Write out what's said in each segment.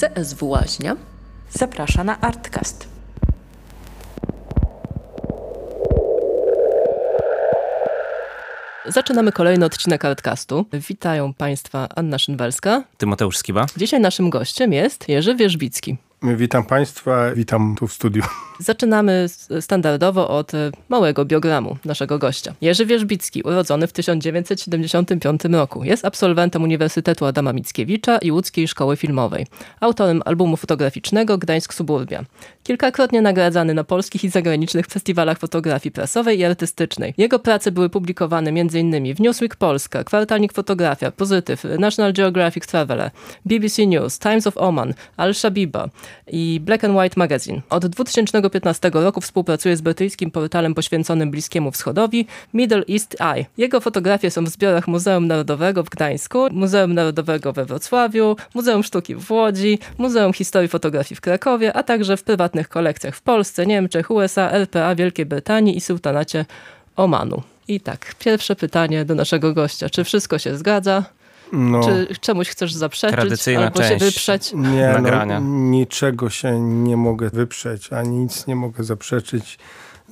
CSW Łaźnia zaprasza na Artcast. Zaczynamy kolejny odcinek Artcastu. Witają Państwa Anna Szynwelska. Tymoteusz Skiba. Dzisiaj naszym gościem jest Jerzy Wierzbicki. Witam Państwa, witam tu w studiu. Zaczynamy standardowo od e, małego biogramu naszego gościa. Jerzy Wierzbicki, urodzony w 1975 roku. Jest absolwentem Uniwersytetu Adama Mickiewicza i Łódzkiej Szkoły Filmowej. Autorem albumu fotograficznego Gdańsk Suburbia. Kilkakrotnie nagradzany na polskich i zagranicznych festiwalach fotografii prasowej i artystycznej. Jego prace były publikowane m.in. w Newsweek Polska, Kwartalnik Fotografia, Pozytyw, National Geographic Traveler, BBC News, Times of Oman, Al Shabiba i Black and White Magazine. Od 2015 roku współpracuje z brytyjskim portalem poświęconym Bliskiemu Wschodowi Middle East Eye. Jego fotografie są w zbiorach Muzeum Narodowego w Gdańsku, Muzeum Narodowego we Wrocławiu, Muzeum Sztuki w Łodzi, Muzeum Historii Fotografii w Krakowie, a także w prywatnych kolekcjach w Polsce, Niemczech, USA, RPA, Wielkiej Brytanii i Sultanacie Omanu. I tak, pierwsze pytanie do naszego gościa. Czy wszystko się zgadza? No, Czy czemuś chcesz zaprzeczyć Tradycyjna albo część się wyprzeć? Nie, no, nagrania. No, niczego się nie mogę wyprzeć, ani nic nie mogę zaprzeczyć.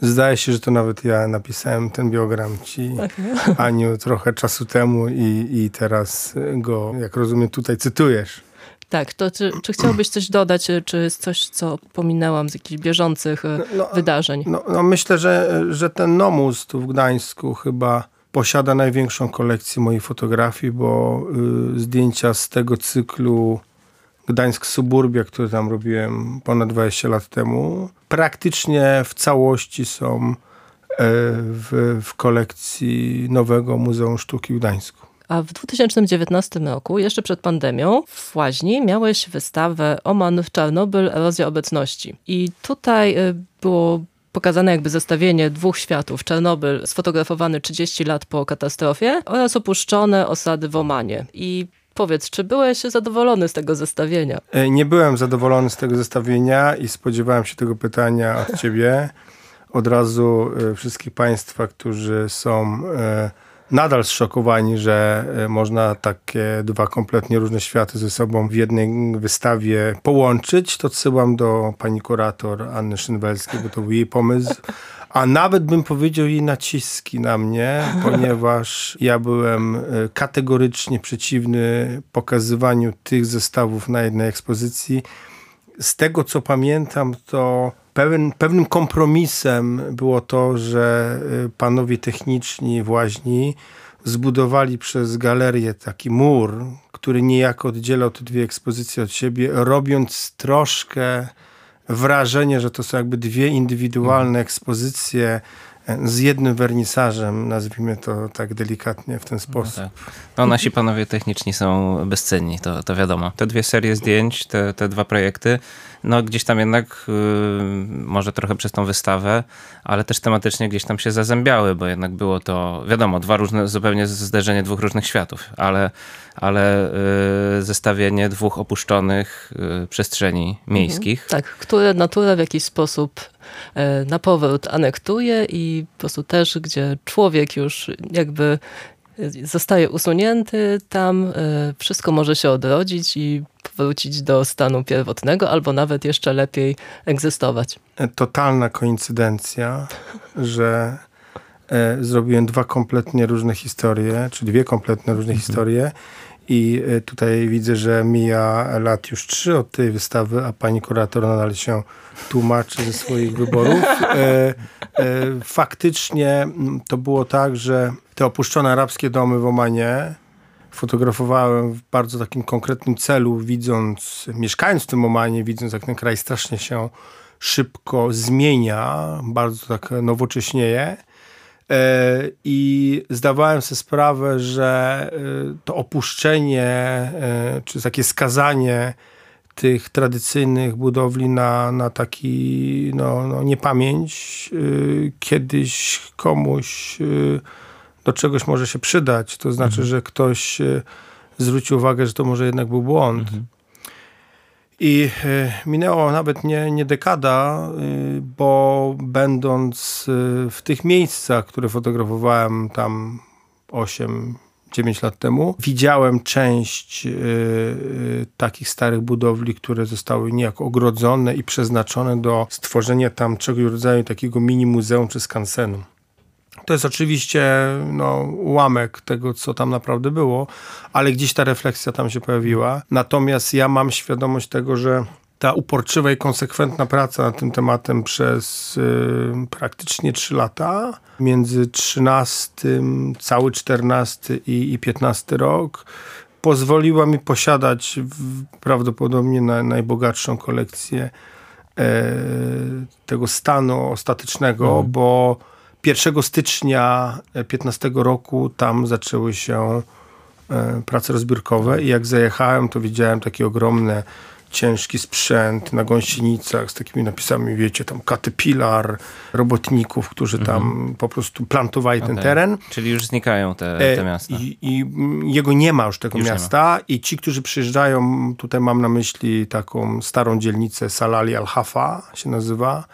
Zdaje się, że to nawet ja napisałem ten biogram ci, okay. Aniu, trochę czasu temu i, i teraz go, jak rozumiem, tutaj cytujesz. Tak, to czy, czy chciałbyś coś dodać, czy jest coś, co pominęłam z jakichś bieżących e, no, no, wydarzeń? No, no, myślę, że, że ten Nomus tu w Gdańsku chyba posiada największą kolekcję moich fotografii, bo y, zdjęcia z tego cyklu Gdańsk Suburbia, który tam robiłem ponad 20 lat temu, praktycznie w całości są y, w, w kolekcji nowego Muzeum Sztuki w Gdańsku. A w 2019 roku, jeszcze przed pandemią, w Łaźni miałeś wystawę Oman w Czarnobyl, erozja obecności. I tutaj y, było pokazane jakby zestawienie dwóch światów. Czarnobyl sfotografowany 30 lat po katastrofie oraz opuszczone osady w Omanie. I powiedz, czy byłeś zadowolony z tego zestawienia? E, nie byłem zadowolony z tego zestawienia i spodziewałem się tego pytania od ciebie. Od razu e, wszystkich państwa, którzy są e, nadal zszokowani, że e, można takie dwa kompletnie różne światy ze sobą w jednej wystawie połączyć, to odsyłam do pani kurator Anny Szynwelskiej, bo to był jej pomysł. A nawet bym powiedział jej naciski na mnie, ponieważ ja byłem e, kategorycznie przeciwny pokazywaniu tych zestawów na jednej ekspozycji. Z tego co pamiętam, to Pewien, pewnym kompromisem było to, że y, panowie techniczni właśnie zbudowali przez galerię taki mur, który niejako oddzielał te dwie ekspozycje od siebie, robiąc troszkę wrażenie, że to są jakby dwie indywidualne mhm. ekspozycje z jednym wernisażem, nazwijmy to tak delikatnie w ten sposób. No, tak. no nasi panowie techniczni są bezcenni, to, to wiadomo. Te dwie serie zdjęć, te, te dwa projekty, no gdzieś tam jednak yy, może trochę przez tą wystawę, ale też tematycznie gdzieś tam się zazębiały, bo jednak było to, wiadomo, dwa różne, zupełnie zderzenie dwóch różnych światów, ale, ale yy, zestawienie dwóch opuszczonych yy, przestrzeni miejskich. Mhm. Tak, które natura w jakiś sposób E, na powrót anektuje i po prostu też, gdzie człowiek już jakby zostaje usunięty, tam e, wszystko może się odrodzić i wrócić do stanu pierwotnego, albo nawet jeszcze lepiej egzystować. E, totalna koincydencja, że zrobiłem dwa kompletnie różne historie, czy dwie kompletnie różne mhm. historie i tutaj widzę, że mija lat już trzy od tej wystawy, a pani kurator nadal się tłumaczy ze swoich wyborów. E, e, faktycznie to było tak, że te opuszczone arabskie domy w Omanie fotografowałem w bardzo takim konkretnym celu, widząc, mieszkając w tym Omanie, widząc jak ten kraj strasznie się szybko zmienia, bardzo tak nowocześnieje. E, I zdawałem sobie sprawę, że to opuszczenie, czy takie skazanie tych tradycyjnych budowli na, na taki no, no niepamięć kiedyś komuś do czegoś może się przydać. To znaczy, mhm. że ktoś yy, zwrócił uwagę, że to może jednak był błąd. Mhm. I y, minęło nawet nie, nie dekada, y, bo będąc w tych miejscach, które fotografowałem tam 8, 9 lat temu. Widziałem część y, y, takich starych budowli, które zostały niejako ogrodzone i przeznaczone do stworzenia tam czegoś rodzaju takiego mini muzeum czy skansenu. To jest oczywiście no, ułamek tego, co tam naprawdę było, ale gdzieś ta refleksja tam się pojawiła. Natomiast ja mam świadomość tego, że ta uporczywa i konsekwentna praca nad tym tematem przez y, praktycznie 3 lata, między 13, cały 14 i, i 15 rok, pozwoliła mi posiadać w, prawdopodobnie na, najbogatszą kolekcję e, tego stanu ostatecznego, mhm. bo 1 stycznia 15 roku tam zaczęły się e, prace rozbiórkowe i jak zajechałem, to widziałem takie ogromne ciężki sprzęt na gąsienicach z takimi napisami, wiecie, tam Caterpillar, robotników, którzy tam mhm. po prostu plantowali okay. ten teren. Czyli już znikają te, te miasta. I, I, jego nie ma już tego już miasta i ci, którzy przyjeżdżają, tutaj mam na myśli taką starą dzielnicę Salali Al-Hafa się nazywa,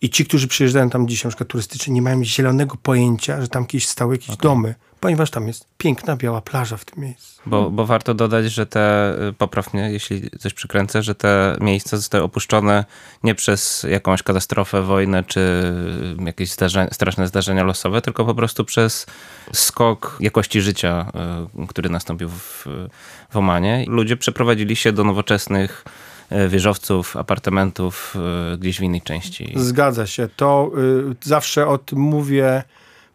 i ci, którzy przyjeżdżają tam dzisiaj, na przykład turystycznie, nie mają zielonego pojęcia, że tam kiedyś stały jakieś okay. domy, ponieważ tam jest piękna, biała plaża w tym miejscu. Bo, bo warto dodać, że te, y, poprawnie, jeśli coś przykręcę, że te miejsca zostały opuszczone nie przez jakąś katastrofę, wojnę czy jakieś zdarzenia, straszne zdarzenia losowe, tylko po prostu przez skok jakości życia, y, który nastąpił w, w Omanie. Ludzie przeprowadzili się do nowoczesnych wieżowców, apartamentów e, gdzieś w innej części. Zgadza się. To y, zawsze o tym mówię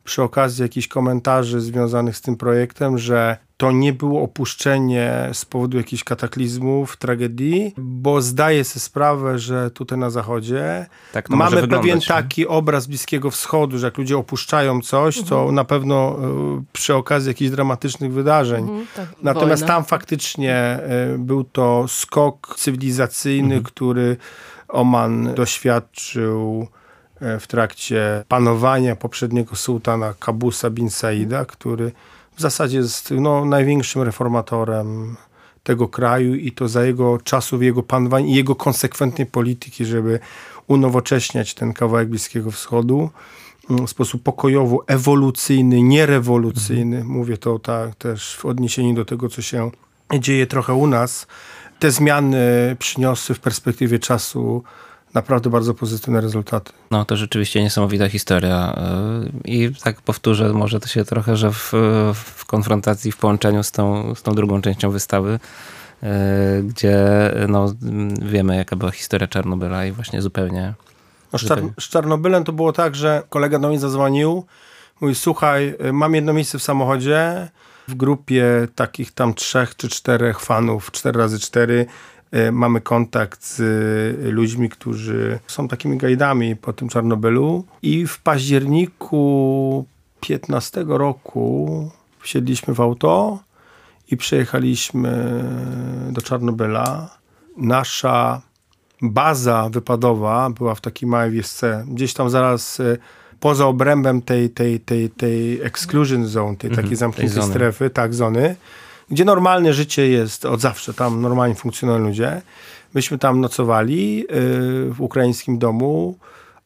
przy okazji jakichś komentarzy związanych z tym projektem, że to nie było opuszczenie z powodu jakichś kataklizmów, tragedii, bo zdaję sobie sprawę, że tutaj na zachodzie tak mamy pewien taki obraz Bliskiego Wschodu, że jak ludzie opuszczają coś, mhm. to na pewno y, przy okazji jakichś dramatycznych wydarzeń. Mhm, tak. Natomiast Wojna. tam faktycznie y, był to skok cywilizacyjny, mhm. który Oman doświadczył w trakcie panowania poprzedniego sułtana Kabusa bin Saida, który w zasadzie jest no, największym reformatorem tego kraju i to za jego czasów, jego panowania i jego konsekwentnej polityki, żeby unowocześniać ten kawałek Bliskiego Wschodu mm, w sposób pokojowo, ewolucyjny, nierewolucyjny. Mhm. Mówię to tak też w odniesieniu do tego, co się dzieje trochę u nas. Te zmiany przyniosły w perspektywie czasu naprawdę bardzo pozytywne rezultaty. No to rzeczywiście niesamowita historia y, i tak powtórzę może to się trochę, że w, w konfrontacji, w połączeniu z tą, z tą drugą częścią wystawy, y, gdzie no, wiemy jaka była historia Czarnobyla i właśnie zupełnie... No, z, Czar z Czarnobylem to było tak, że kolega do mnie zadzwonił, mówi słuchaj, mam jedno miejsce w samochodzie, w grupie takich tam trzech czy czterech fanów, 4 razy 4 E, mamy kontakt z e, ludźmi, którzy są takimi gajdami po tym Czarnobylu i w październiku 15 roku wsiedliśmy w auto i przejechaliśmy do Czarnobyla. Nasza baza wypadowa była w takiej małej wiosce, gdzieś tam zaraz e, poza obrębem tej, tej, tej, tej exclusion zone, tej takiej mhm, zamkniętej strefy, tak, zony gdzie normalne życie jest od zawsze, tam normalnie funkcjonują ludzie. Myśmy tam nocowali y, w ukraińskim domu,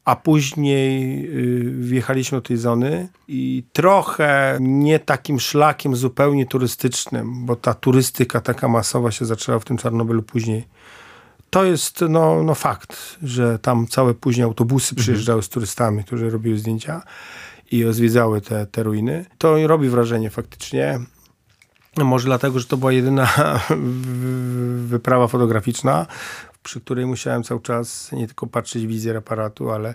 a później y, wjechaliśmy do tej zony i trochę nie takim szlakiem zupełnie turystycznym, bo ta turystyka taka masowa się zaczęła w tym Czarnobylu później. To jest no, no fakt, że tam całe później autobusy mhm. przyjeżdżały z turystami, którzy robiły zdjęcia i zwiedzały te, te ruiny. To robi wrażenie faktycznie. Może dlatego, że to była jedyna wyprawa fotograficzna, przy której musiałem cały czas nie tylko patrzeć w wizjer aparatu, ale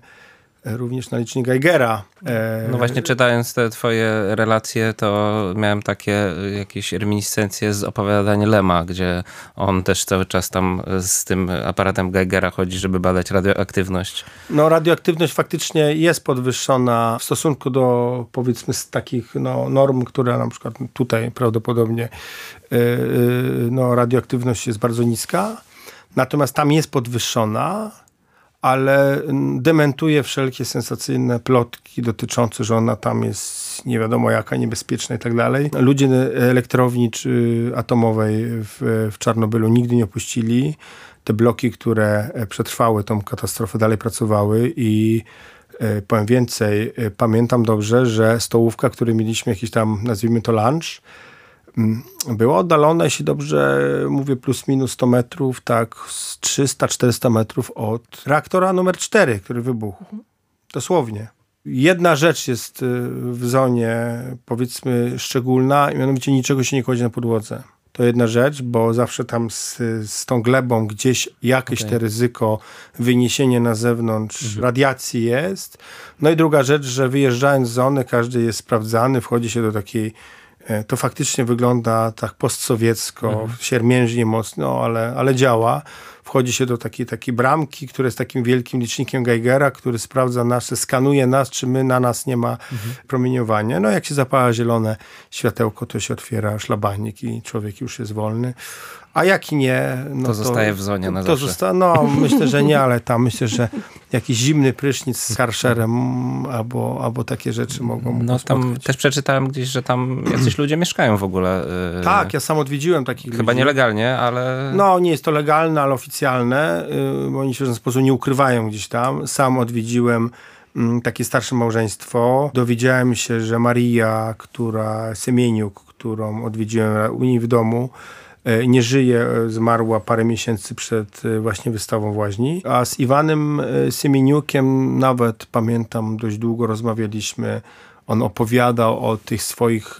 również na licznik Geigera. E, no właśnie czytając te twoje relacje, to miałem takie jakieś reminiscencje z opowiadania Lema, gdzie on też cały czas tam z tym aparatem Geigera chodzi, żeby badać radioaktywność. No radioaktywność faktycznie jest podwyższona w stosunku do powiedzmy z takich no, norm, które na przykład tutaj prawdopodobnie yy, no, radioaktywność jest bardzo niska. Natomiast tam jest podwyższona, ale dementuje wszelkie sensacyjne plotki dotyczące, że ona tam jest nie wiadomo jaka, niebezpieczna i tak dalej. Ludzie elektrowni czy atomowej w, w Czarnobylu nigdy nie opuścili. Te bloki, które przetrwały tą katastrofę, dalej pracowały i e, powiem więcej, e, pamiętam dobrze, że stołówka, której mieliśmy jakiś tam, nazwijmy to lunch, mm, było oddalone, jeśli dobrze mówię, plus minus 100 metrów, tak z 300-400 metrów od reaktora numer 4, który wybuchł. Dosłownie. Jedna rzecz jest y, w zonie, powiedzmy, szczególna, mianowicie niczego się nie kładzie na podłodze. To jedna rzecz, bo zawsze tam z, z tą glebą gdzieś jakieś okay. te ryzyko wyniesienia na zewnątrz mhm. radiacji jest. No i druga rzecz, że wyjeżdżając z zony, każdy jest sprawdzany, wchodzi się do takiej to faktycznie wygląda tak postsowiecko, mhm. siermiężnie mocno, ale, ale działa wchodzi się do takiej, takiej bramki, która jest takim wielkim licznikiem Geigera, który sprawdza nasze, skanuje nas, czy my na nas nie ma mhm. promieniowania. No jak się zapala zielone światełko, to się otwiera szlabanik i człowiek już jest wolny. A jak nie, no to, zostaje w zonie na to zawsze. Zosta- no, myślę, że nie, ale tam myślę, że jakiś zimny prysznic z karszerem albo, albo takie rzeczy mogą No tam spotkać. też przeczytałem gdzieś, że tam jacyś ludzie mieszkają w ogóle. Yy, tak, ja sam odwiedziłem takich Chyba ludzi. nielegalnie, ale... No, nie jest to legalne, ale oficjalne, yy, bo oni się w żaden sposób nie ukrywają gdzieś tam. Sam odwiedziłem mm, takie starsze małżeństwo. Dowiedziałem się, że Maria, która, Semieniuk, którą odwiedziłem u niej w domu, nie żyje, e, zmarła parę miesięcy przed e, właśnie wystawą w Łaźni. A z Iwanem Siemieniukiem nawet pamiętam, dość długo rozmawialiśmy. On opowiadał o tych swoich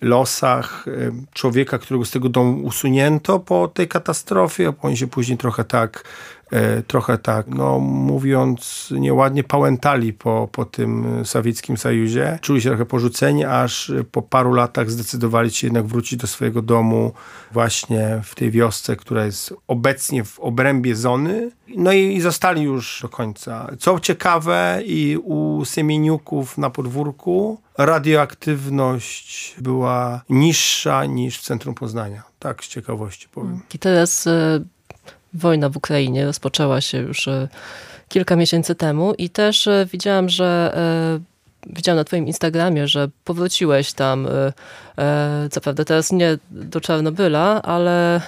losach człowieka, którego z tego domu usunięto po tej katastrofie. Oni się później trochę tak E, trochę tak, no mówiąc nieładnie, pałętali po, po tym sowieckim Sojuzie. Czuli się trochę porzuceni, aż po paru latach zdecydowali się jednak wrócić do swojego domu właśnie w tej wiosce, która jest obecnie w obrębie zony. No i, i zostali już do końca. Co ciekawe i u Semieniuków na podwórku radioaktywność była niższa niż w centrum Poznania. Tak z ciekawości powiem. I teraz e, wojna w Ukrainie rozpoczęła się już e, kilka miesięcy temu i też e, widziałam, że e, widziałam na twoim Instagramie, że powróciłeś tam, co prawda teraz nie do Czarnobyla, ale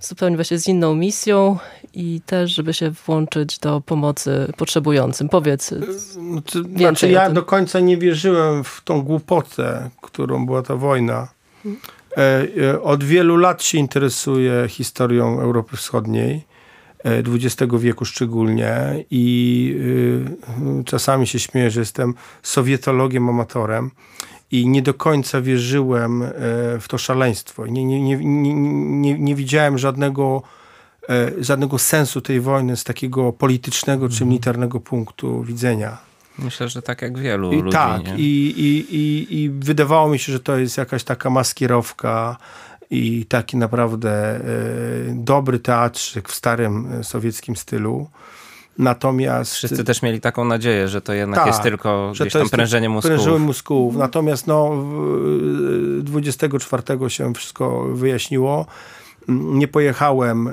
zupełnie właśnie z inną misją i też, żeby się włączyć do pomocy potrzebującym. Powiedz znaczy, znaczy, Ja do końca nie wierzyłem w tą głupotę, którą była ta wojna. Od wielu lat się interesuję historią Europy Wschodniej XX wieku szczególnie i y, czasami się śmieję, że jestem sowietologiem, amatorem i nie do końca wierzyłem e, w to szaleństwo. Nie, nie, nie, nie, nie widziałem żadnego, e, żadnego sensu tej wojny z takiego politycznego czy mhm. militarnego punktu widzenia. Myślę, że tak jak wielu I ludzi. Tak, i, i, i, i wydawało mi się, że to jest jakaś taka maskierowka i taki naprawdę e, dobry teatrzyk w starym e, sowieckim stylu. Natomiast... Wszyscy też mieli taką nadzieję, że to jednak tak, jest tylko gdzieś tam prężenie mózgów. Prężyły mózgów. Natomiast no, 24 się wszystko wyjaśniło. Nie pojechałem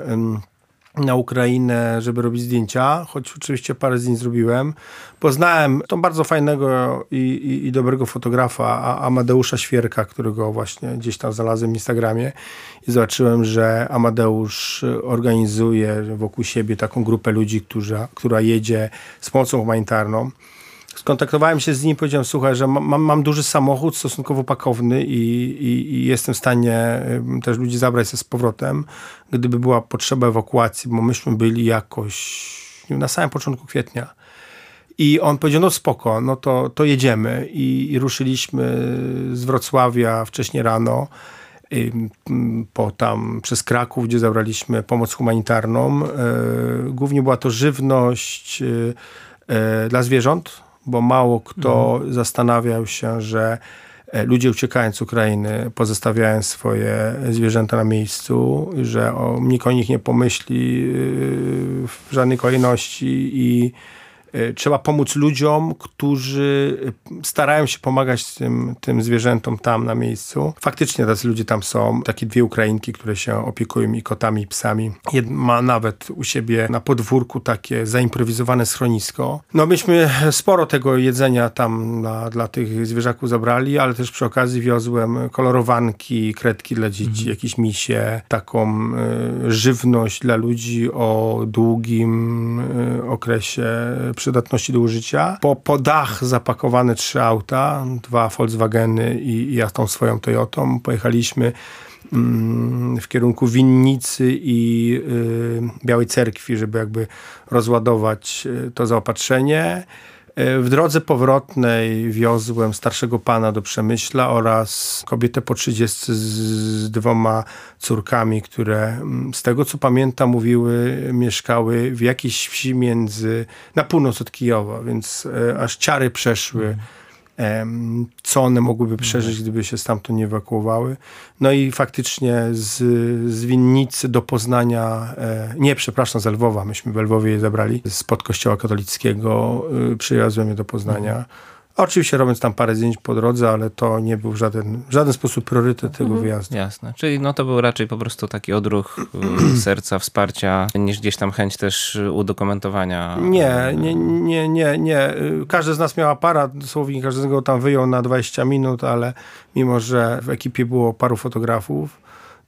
na Ukrainę, żeby robić zdjęcia, choć oczywiście parę zdjęć zrobiłem. Poznałem tą bardzo fajnego i, i, i, dobrego fotografa Amadeusza Świerka, którego właśnie gdzieś tam znalazłem w Instagramie i zobaczyłem, że Amadeusz organizuje wokół siebie taką grupę ludzi, która, która jedzie z pomocą humanitarną skontaktowałem się z nim, powiedziałem, słuchaj, że mam, mam duży samochód stosunkowo pakowny i, i, i, jestem w stanie też ludzi zabrać ze z powrotem, gdyby była potrzeba ewakuacji, bo myśmy byli jakoś na samym początku kwietnia. I on powiedział, no spoko, no to, to jedziemy. I, I ruszyliśmy z Wrocławia wcześniej rano po tam przez Kraków, gdzie zabraliśmy pomoc humanitarną. E, głównie była to żywność e, e, dla zwierząt, bo mało kto mhm. zastanawiał się, że e, ludzie uciekając z Ukrainy pozostawiają swoje zwierzęta na miejscu, że o, nikt o nich nie pomyśli yy, w żadnej kolejności i E, trzeba pomóc ludziom, którzy starają się pomagać tym, tym zwierzętom tam na miejscu. Faktycznie tacy ludzie tam są. Takie dwie Ukrainki, które się opiekują i kotami, i psami. Jedna ma nawet u siebie na podwórku takie zaimprowizowane schronisko. No myśmy sporo tego jedzenia tam dla, dla tych zwierzaków zabrali, ale też przy okazji wiozłem kolorowanki, kredki dla dzieci, mhm. jakieś misie, taką y, żywność dla ludzi o długim y, okresie przydatności do użycia. Po, po dach zapakowane trzy auta, dwa Volkswageny i, i ja tą swoją Toyotą. Pojechaliśmy mm, w kierunku Winnicy i y, Białej Cerkwi, żeby jakby rozładować y, to zaopatrzenie. Y, W drodze powrotnej wiozłem starszego pana do Przemyśla oraz kobietę po 30 z, dwoma córkami, które mm, z tego co pamiętam mówiły, mieszkały w jakiejś wsi między, na północ od Kijowa, więc e, aż ciary przeszły. Co one mogłyby przeżyć, gdyby się stamtąd nie ewakuowały. No i faktycznie z, z Winnicy do Poznania, e, nie, przepraszam, z Lwowa, myśmy w Lwowie je zabrali, spod kościoła katolickiego y, przywiozłem je do Poznania. Oczywiście robiąc tam parę zdjęć po drodze, ale to nie był w żaden, w żaden sposób priorytet tego wyjazdu. Jasne. Czyli no to był raczej po prostu taki odruch y, serca, wsparcia, niż gdzieś tam chęć też udokumentowania. Nie, nie, nie, nie, nie. Każdy z nas miał aparat, dosłownie każdego tam wyjął na 20 minut, ale mimo, że w ekipie było paru fotografów,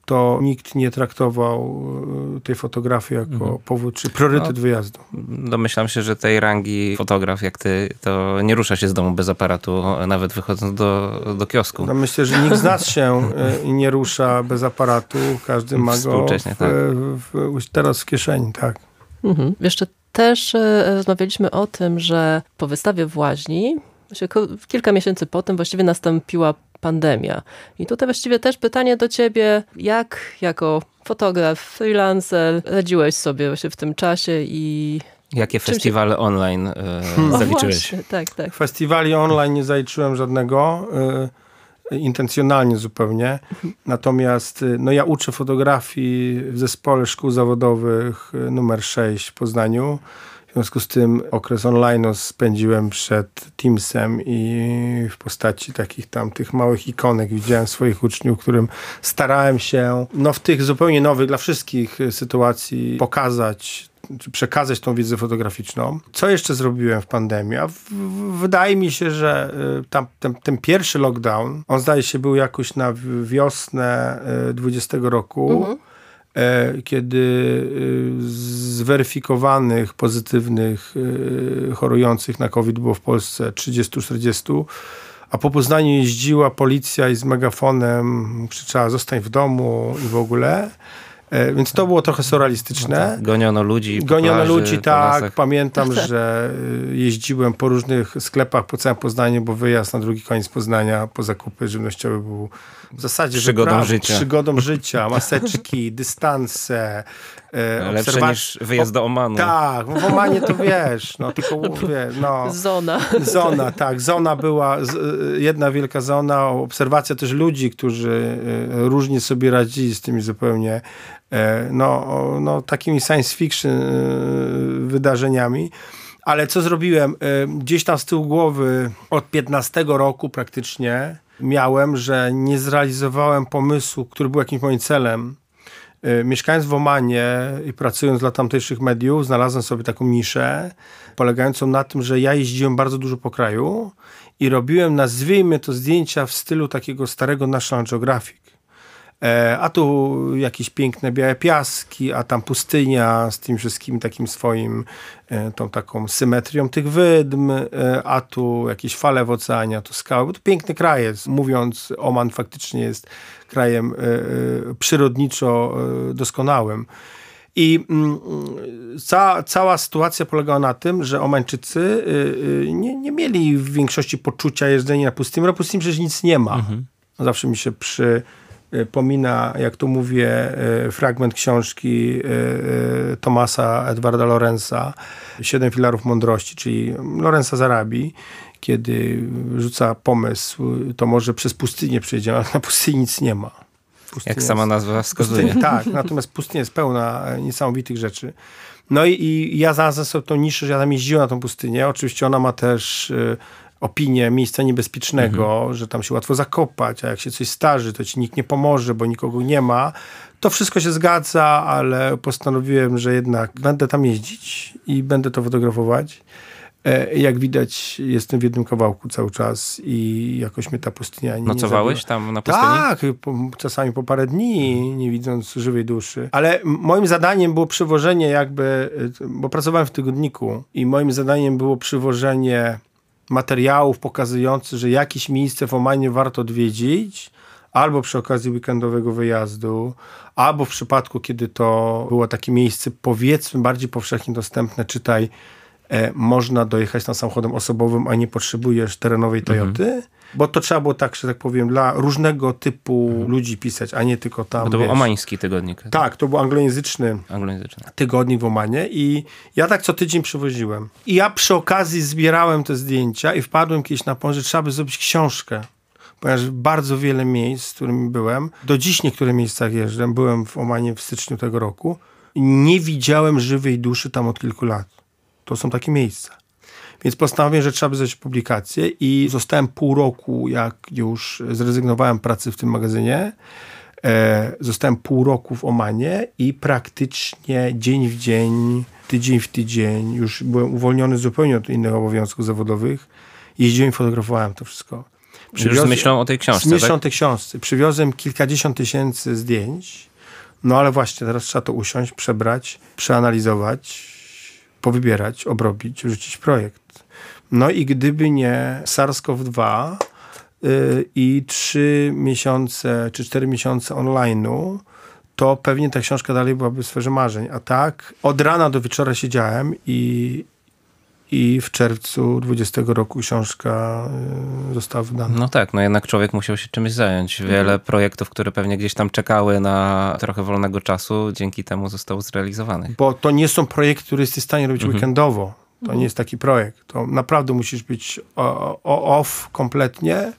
to nikt nie traktował y, tej fotografii jako powód czy priorytet No. wyjazdu. Domyślam się, że tej rangi fotograf jak ty, to nie rusza się z domu bez aparatu, nawet wychodząc do, do kiosku. No myślę, że nikt z nas się y, nie rusza bez aparatu. Każdy ma go w, tak. w, w, teraz w kieszeni, tak. Mhm. Jeszcze też e, rozmawialiśmy o tym, że po wystawie w Łaźni, kilka miesięcy potem właściwie nastąpiła pandemia. I tutaj właściwie też pytanie do ciebie, jak jako fotograf, freelancer radziłeś sobie właśnie w tym czasie i... Jakie Czym się- festiwale online y, O, zaliczyłeś? właśnie, tak, tak. Festiwali online nie zaliczyłem żadnego, y, intencjonalnie zupełnie. Natomiast y, no ja uczę fotografii w zespole szkół zawodowych numer 6 w Poznaniu. W związku z tym okres online spędziłem przed Teamsem i w postaci takich tam tych małych ikonek widziałem swoich uczniów, którym starałem się no, w tych zupełnie nowych dla wszystkich y, sytuacji pokazać przekazać tą wiedzę fotograficzną. Co jeszcze zrobiłem w pandemii? A w, w, wydaje mi się, że y, tam, ten, ten pierwszy lockdown, on zdaje się był jakoś na wiosnę y, 20 roku, e, kiedy y, zweryfikowanych pozytywnych y, chorujących na COVID było w Polsce 30-40, a po Poznaniu jeździła policja i z megafonem krzyczała zostań w domu i w ogóle. E, Więc to było trochę surrealistyczne. Goniono ludzi Goniono plaży, ludzi, tak. Pamiętam, że y, jeździłem po różnych sklepach po całym Poznaniu, bo wyjazd na drugi koniec Poznania po zakupy żywnościowe był w zasadzie Przygodą wyprawą, życia. Przygodą życia, maseczki, dystanse, e, Lepsze obserwac- niż wyjazd do Omanu. Tak, w Omanie to wiesz, no tylko wiesz, no. Zona. Zona, tak. Zona była, z, y, jedna wielka zona, obserwacja też ludzi, którzy y, różnie sobie radzili z tymi zupełnie e, no, no, takimi science fiction wydarzeniami. Ale co zrobiłem? E, Gdzieś tam z tyłu głowy od 15 roku praktycznie miałem, że nie zrealizowałem pomysłu, który był jakimś moim celem. E, Mieszkając w Omanie i pracując dla tamtejszych mediów, znalazłem sobie taką niszę, polegającą na tym, że ja jeździłem bardzo dużo po kraju i robiłem, nazwijmy to, zdjęcia w stylu takiego starego National Geographic. E, a tu jakieś piękne białe piaski, a tam pustynia z tym wszystkim takim swoim, e, tą taką symetrią tych wydm, e, a tu jakieś fale w oceanie, a tu skały. Bo to piękny kraj jest. Mówiąc, Oman faktycznie jest krajem przyrodniczo doskonałym. I mm, ca, cała sytuacja polegała na tym, że Omańczycy nie, nie mieli w większości poczucia jeżdżenia na pustyni. Na pustyni przecież nic nie ma. Zawsze mi się przypomina, jak tu mówię, y, fragment książki y, y, Tomasa Edwarda Lorenza Siedem filarów mądrości, czyli Lorenza z Arabii, kiedy rzuca pomysł, to może przez pustynię przejdziemy, ale na pustyni nic nie ma. Pustynia Jak sama nazwa wskazuje. Pustynia, tak, natomiast pustynia jest pełna niesamowitych rzeczy. No i, i ja znalazłem sobie tą niszę, że ja tam jeździłem na tą pustynię. Oczywiście ona ma też opinię miejsca niebezpiecznego, że tam się łatwo zakopać, a jak się coś starzy, to ci nikt nie pomoże, bo nikogo nie ma. To wszystko się zgadza, ale postanowiłem, że jednak będę tam jeździć i będę to fotografować. E, jak widać, jestem w jednym kawałku cały czas i jakoś mnie ta pustynia nie Nocowałeś tam na pustyni? Tak, po, czasami po parę dni, nie widząc żywej duszy. Ale moim zadaniem było przywożenie jakby, bo pracowałem w tygodniku i moim zadaniem było przywożenie materiałów pokazujących, że jakieś miejsce w Omanie warto odwiedzić, albo przy okazji weekendowego wyjazdu, albo w przypadku, kiedy to było takie miejsce powiedzmy bardziej powszechnie dostępne, czytaj e, można dojechać tam samochodem osobowym, a nie potrzebujesz terenowej mhm. Toyoty. Mhm. Bo to trzeba było tak, że tak powiem, dla różnego typu mhm. ludzi pisać, a nie tylko tam. Bo to wiesz, był omański tygodnik. Tak, to był anglojęzyczny, anglojęzyczny tygodnik w Omanie i ja tak co tydzień przywoziłem. I ja przy okazji zbierałem te zdjęcia i wpadłem kiedyś na pomysł, że trzeba by zrobić książkę ponieważ bardzo wiele miejsc, w którym byłem, do dziś niektóre miejscach jeżdżę, byłem w Omanie w styczniu tego roku, nie widziałem żywej duszy tam od kilku lat. To są takie miejsca. Więc postanowiłem, że trzeba by zrobić publikację i zostałem pół roku, jak już zrezygnowałem pracy w tym magazynie. E, zostałem pół roku w Omanie i praktycznie dzień w dzień, tydzień w tydzień, już byłem uwolniony zupełnie od innych obowiązków zawodowych. Jeździłem i fotografowałem to wszystko. Przywiozłem, Już z myślą o tej książce, Z myślą tak? o tej książce. Przywiozłem kilkadziesiąt tysięcy zdjęć, no ale właśnie teraz trzeba to usiąść, przebrać, przeanalizować, powybierać, obrobić, rzucić projekt. No i gdyby nie SARS-CoV-2 yy, i trzy miesiące czy cztery miesiące online'u, to pewnie ta książka dalej byłaby w sferze marzeń. A tak od rana do wieczora siedziałem i, i w czerwcu 20 roku książka y, została wydana. No tak, no jednak człowiek musiał się czymś zająć. Wiele mhm. projektów, które pewnie gdzieś tam czekały na trochę wolnego czasu, dzięki temu zostało zrealizowanych. Bo to nie są projekty, które jesteś w stanie robić mhm. weekendowo. To nie jest taki projekt. To naprawdę musisz być off kompletnie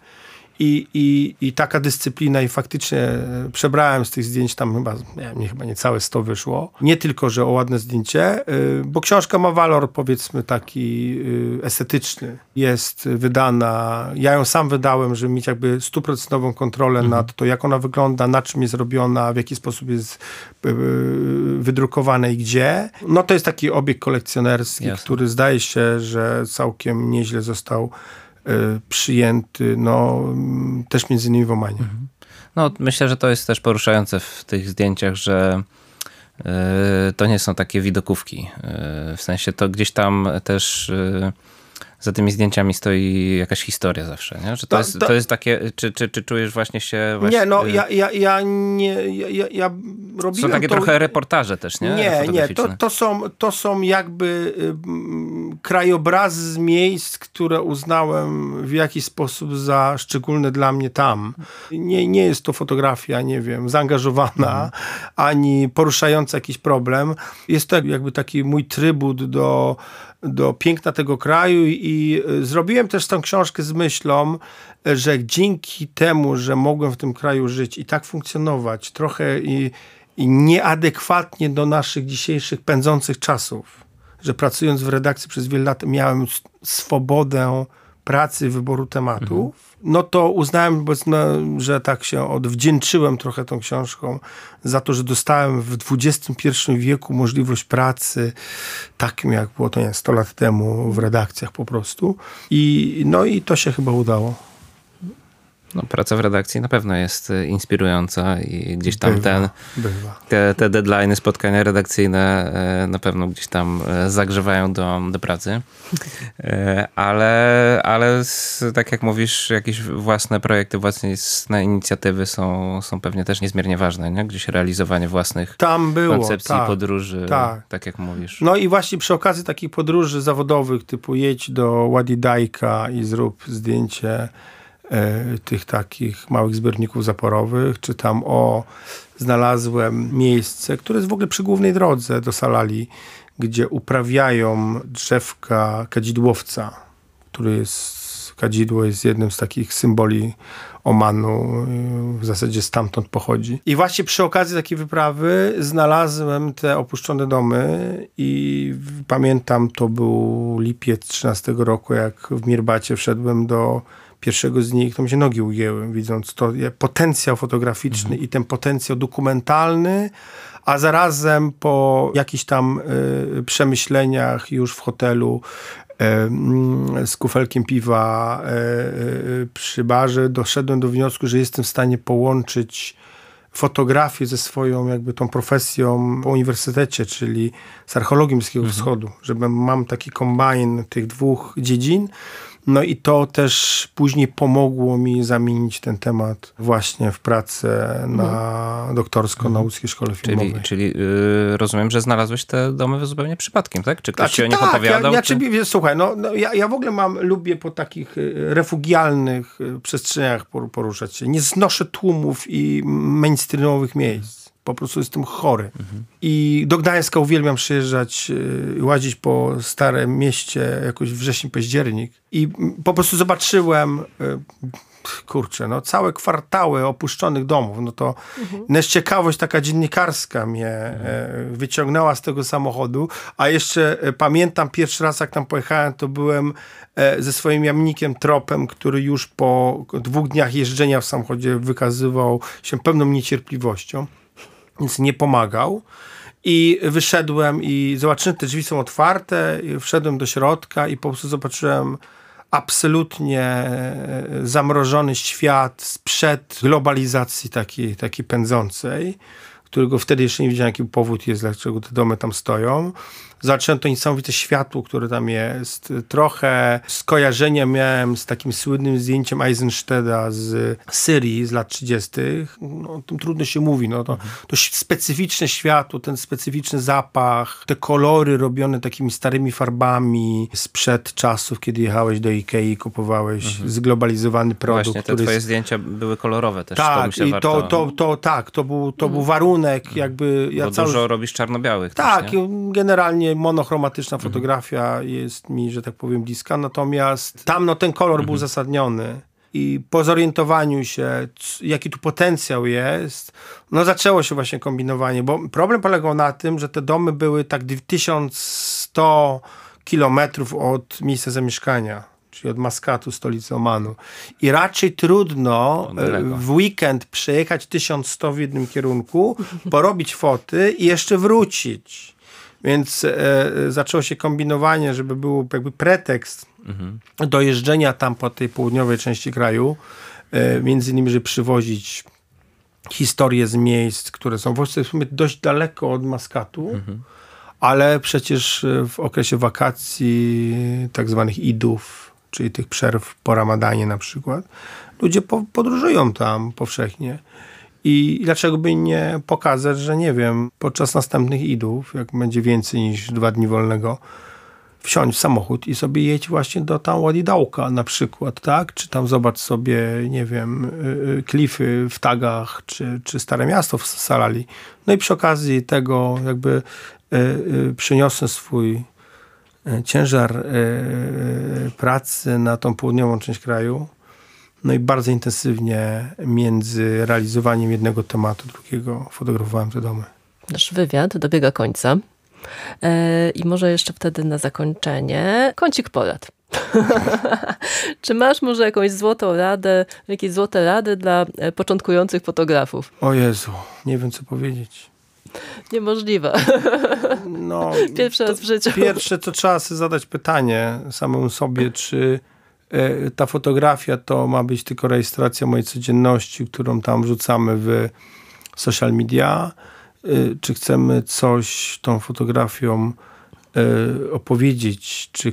i, i, I taka dyscyplina i faktycznie e, przebrałem z tych zdjęć tam chyba, nie, nie, chyba nie całe 100 wyszło. Nie tylko, że o ładne zdjęcie, e, bo książka ma walor powiedzmy taki e, estetyczny. Jest wydana, ja ją sam wydałem, żeby mieć jakby stuprocentową kontrolę mhm. nad to, jak ona wygląda, na czym jest robiona, w jaki sposób jest wydrukowane i gdzie. No to jest taki obiekt kolekcjonerski, Jasne. który zdaje się, że całkiem nieźle został przyjęty, no, też między innymi w Omanie. Mhm. No, myślę, że to jest też poruszające w tych zdjęciach, że y, to nie są takie widokówki. Y, w sensie to gdzieś tam też za tymi zdjęciami stoi jakaś historia zawsze, nie? Że to, to, jest, to jest takie, czy, czy, czy czujesz właśnie się... Właśnie, nie, no ja, ja, ja nie, ja, ja robiłem Są takie to... trochę reportaże też, nie? Nie, nie, to, to, są, to są jakby y, krajobrazy z miejsc, które uznałem w jakiś sposób za szczególne dla mnie tam. Nie, nie jest to fotografia, nie wiem, zaangażowana, mhm. ani poruszająca jakiś problem. Jest to jakby taki mój trybut do do piękna tego kraju i y, zrobiłem też tę książkę z myślą, że dzięki temu, że mogłem w tym kraju żyć i tak funkcjonować, trochę i, i nieadekwatnie do naszych dzisiejszych pędzących czasów, że pracując w redakcji przez wiele lat miałem swobodę pracy, wyboru tematów, mhm. No to uznałem, że tak się odwdzięczyłem trochę tą książką za to, że dostałem w XXI wieku możliwość pracy takim, jak było to nie 100 lat temu w redakcjach po prostu. I, no i to się chyba udało. No, praca w redakcji na pewno jest y, inspirująca i gdzieś tam bywa, ten, bywa. Te, te deadlines, spotkania redakcyjne e, na pewno gdzieś tam zagrzewają do, do pracy. Ale, ale tak jak mówisz, jakieś własne projekty, własne inicjatywy są, są pewnie też niezmiernie ważne, nie? Gdzieś realizowanie własnych tam było, koncepcji tak, podróży, tak. tak jak mówisz. No i właśnie przy okazji takich podróży zawodowych, typu jedź do Wadi Dajka i zrób zdjęcie tych takich małych zbiorników zaporowych, czy tam o znalazłem miejsce, które jest w ogóle przy głównej drodze do Salali, gdzie uprawiają drzewka kadzidłowca, który jest, kadzidło jest jednym z takich symboli Omanu, w zasadzie stamtąd pochodzi. I właśnie przy okazji takiej wyprawy znalazłem te opuszczone domy i pamiętam, to był lipiec 13 roku, jak w Mirbacie wszedłem do pierwszego z nich, to mi się nogi ugięły, widząc to potencjał fotograficzny mhm. i ten potencjał dokumentalny, a zarazem po jakichś tam y, przemyśleniach już w hotelu z kufelkiem piwa przy barze, doszedłem do wniosku, że jestem w stanie połączyć fotografię ze swoją jakby tą profesją po uniwersytecie, czyli z archeologii Bliskiego mhm. Wschodu, że mam taki kombajn tych dwóch dziedzin, no i to też później pomogło mi zamienić ten temat właśnie w pracę na mhm. doktorsko na łódzkiej szkole filmowej. Czyli, czyli yy, rozumiem, że znalazłeś te domy zupełnie przypadkiem, tak? Czy ktoś znaczy, ci o nich tak, opowiadał? Ja, czy... ja, słuchaj, no, no, ja, ja w ogóle mam, lubię po takich y, refugialnych y, przestrzeniach poruszać się. Nie znoszę tłumów i mainstreamowych miejsc. Po prostu jestem chory. Mhm. I do Gdańska uwielbiam przyjeżdżać, y, łazić po starym mieście jakoś wrześniu, październik. I po prostu zobaczyłem y, kurczę, no całe kwartały opuszczonych domów, no to mhm. ciekawość taka dziennikarska mnie. E, wyciągnęła z tego samochodu, a jeszcze pamiętam pierwszy raz jak tam pojechałem, to byłem ze swoim jamnikiem Tropem, który już po dwóch dniach jeżdżenia w samochodzie wykazywał się pewną niecierpliwością więc nie pomagał. I wyszedłem i zobaczyłem, te drzwi są otwarte, wszedłem do środka i po prostu zobaczyłem absolutnie e, zamrożony świat sprzed globalizacji takiej, takiej pędzącej, którego wtedy jeszcze nie wiedziałem, jaki powód jest, dlaczego te domy tam stoją zacząłem to niesamowite światło, które tam jest. Trochę skojarzenia miałem z takim słynnym zdjęciem Eisensteda z Syrii z lat 30. No, o tym trudno się mówi. No, to, to specyficzne światło, ten specyficzny zapach, te kolory robione takimi starymi farbami sprzed czasów, kiedy jechałeś do Ikei i kupowałeś mhm. zglobalizowany produkt. Właśnie, te twoje jest... zdjęcia były kolorowe też. Tak, to i to, to, to, tak, to był, to był warunek mhm. jakby... Ja Bo cały... dużo robisz czarno-białych. Tak, też, generalnie monochromatyczna mhm. fotografia jest mi, że tak powiem, bliska, natomiast tam no, ten kolor mhm. był zasadniony i po zorientowaniu się, jaki tu potencjał jest, no zaczęło się właśnie kombinowanie, bo problem polegał na tym, że te domy były tak 1100 kilometrów od miejsca zamieszkania czyli od Maskatu, stolicy Omanu. I raczej trudno e, w weekend przejechać 1100 w jednym kierunku, porobić foty i jeszcze wrócić. Więc e, zaczęło się kombinowanie, żeby był jakby pretekst mhm. do jeżdżenia tam po tej południowej części kraju. E, między innymi, żeby przywozić historie z miejsc, które są w sumie dość daleko od Maskatu. Mhm. Ale przecież w okresie wakacji, tak zwanych idów, czyli tych przerw po ramadanie na przykład, ludzie po, podróżują tam powszechnie. I dlaczego by nie pokazać, że nie wiem, podczas następnych idów, jak będzie więcej niż dwa dni wolnego, wsiąść w samochód i sobie jedź właśnie do tam Ładidałka na przykład, tak? Czy tam zobacz sobie, nie wiem, y, y, klify w Tagach, czy, czy Stare Miasto w Salali. No i przy okazji tego jakby y, przyniosę swój ciężar pracy na tą południową część kraju, no i bardzo intensywnie między realizowaniem jednego tematu, drugiego fotografowałem te domy. Nasz wywiad dobiega końca. E, I może jeszcze wtedy na zakończenie kącik porad. Czy masz może jakąś złotą radę, jakieś złote rady dla e, początkujących fotografów? O Jezu, nie wiem co powiedzieć. Niemożliwe. No, Pierwszy raz w życiu. Pierwsze to trzeba sobie zadać pytanie samemu sobie, czy E, ta fotografia to ma być tylko rejestracja mojej codzienności, którą tam wrzucamy w social media, e, czy chcemy coś tą fotografią e, opowiedzieć, czy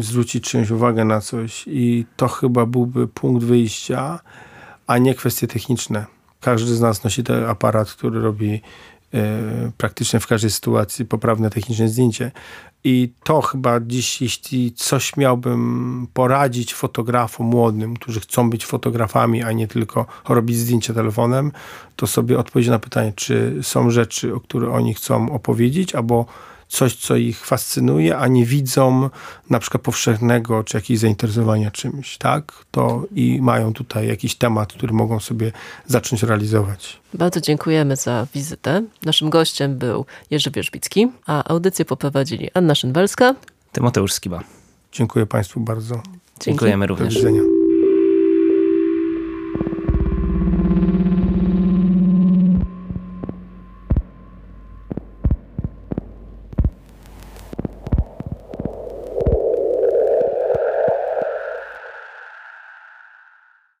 zwrócić czyjąś uwagę na coś i to chyba byłby punkt wyjścia, a nie kwestie techniczne. Każdy z nas nosi ten aparat, który robi praktycznie w każdej sytuacji poprawne techniczne zdjęcie. I to chyba dziś, jeśli coś miałbym poradzić fotografom młodym, którzy chcą być fotografami, a nie tylko robić zdjęcia telefonem, to sobie odpowiedzieć na pytanie, czy są rzeczy, o które oni chcą opowiedzieć, albo coś, co ich fascynuje, a nie widzą na przykład powszechnego czy jakiegoś zainteresowania czymś, tak? To i mają tutaj jakiś temat, który mogą sobie zacząć realizować. Bardzo dziękujemy za wizytę. Naszym gościem był Jerzy Wierzbicki, a audycję poprowadzili Anna Szynwelska, Tymoteusz Skiba. Dziękuję Państwu bardzo. Dzięki. Dziękujemy również. Do widzenia.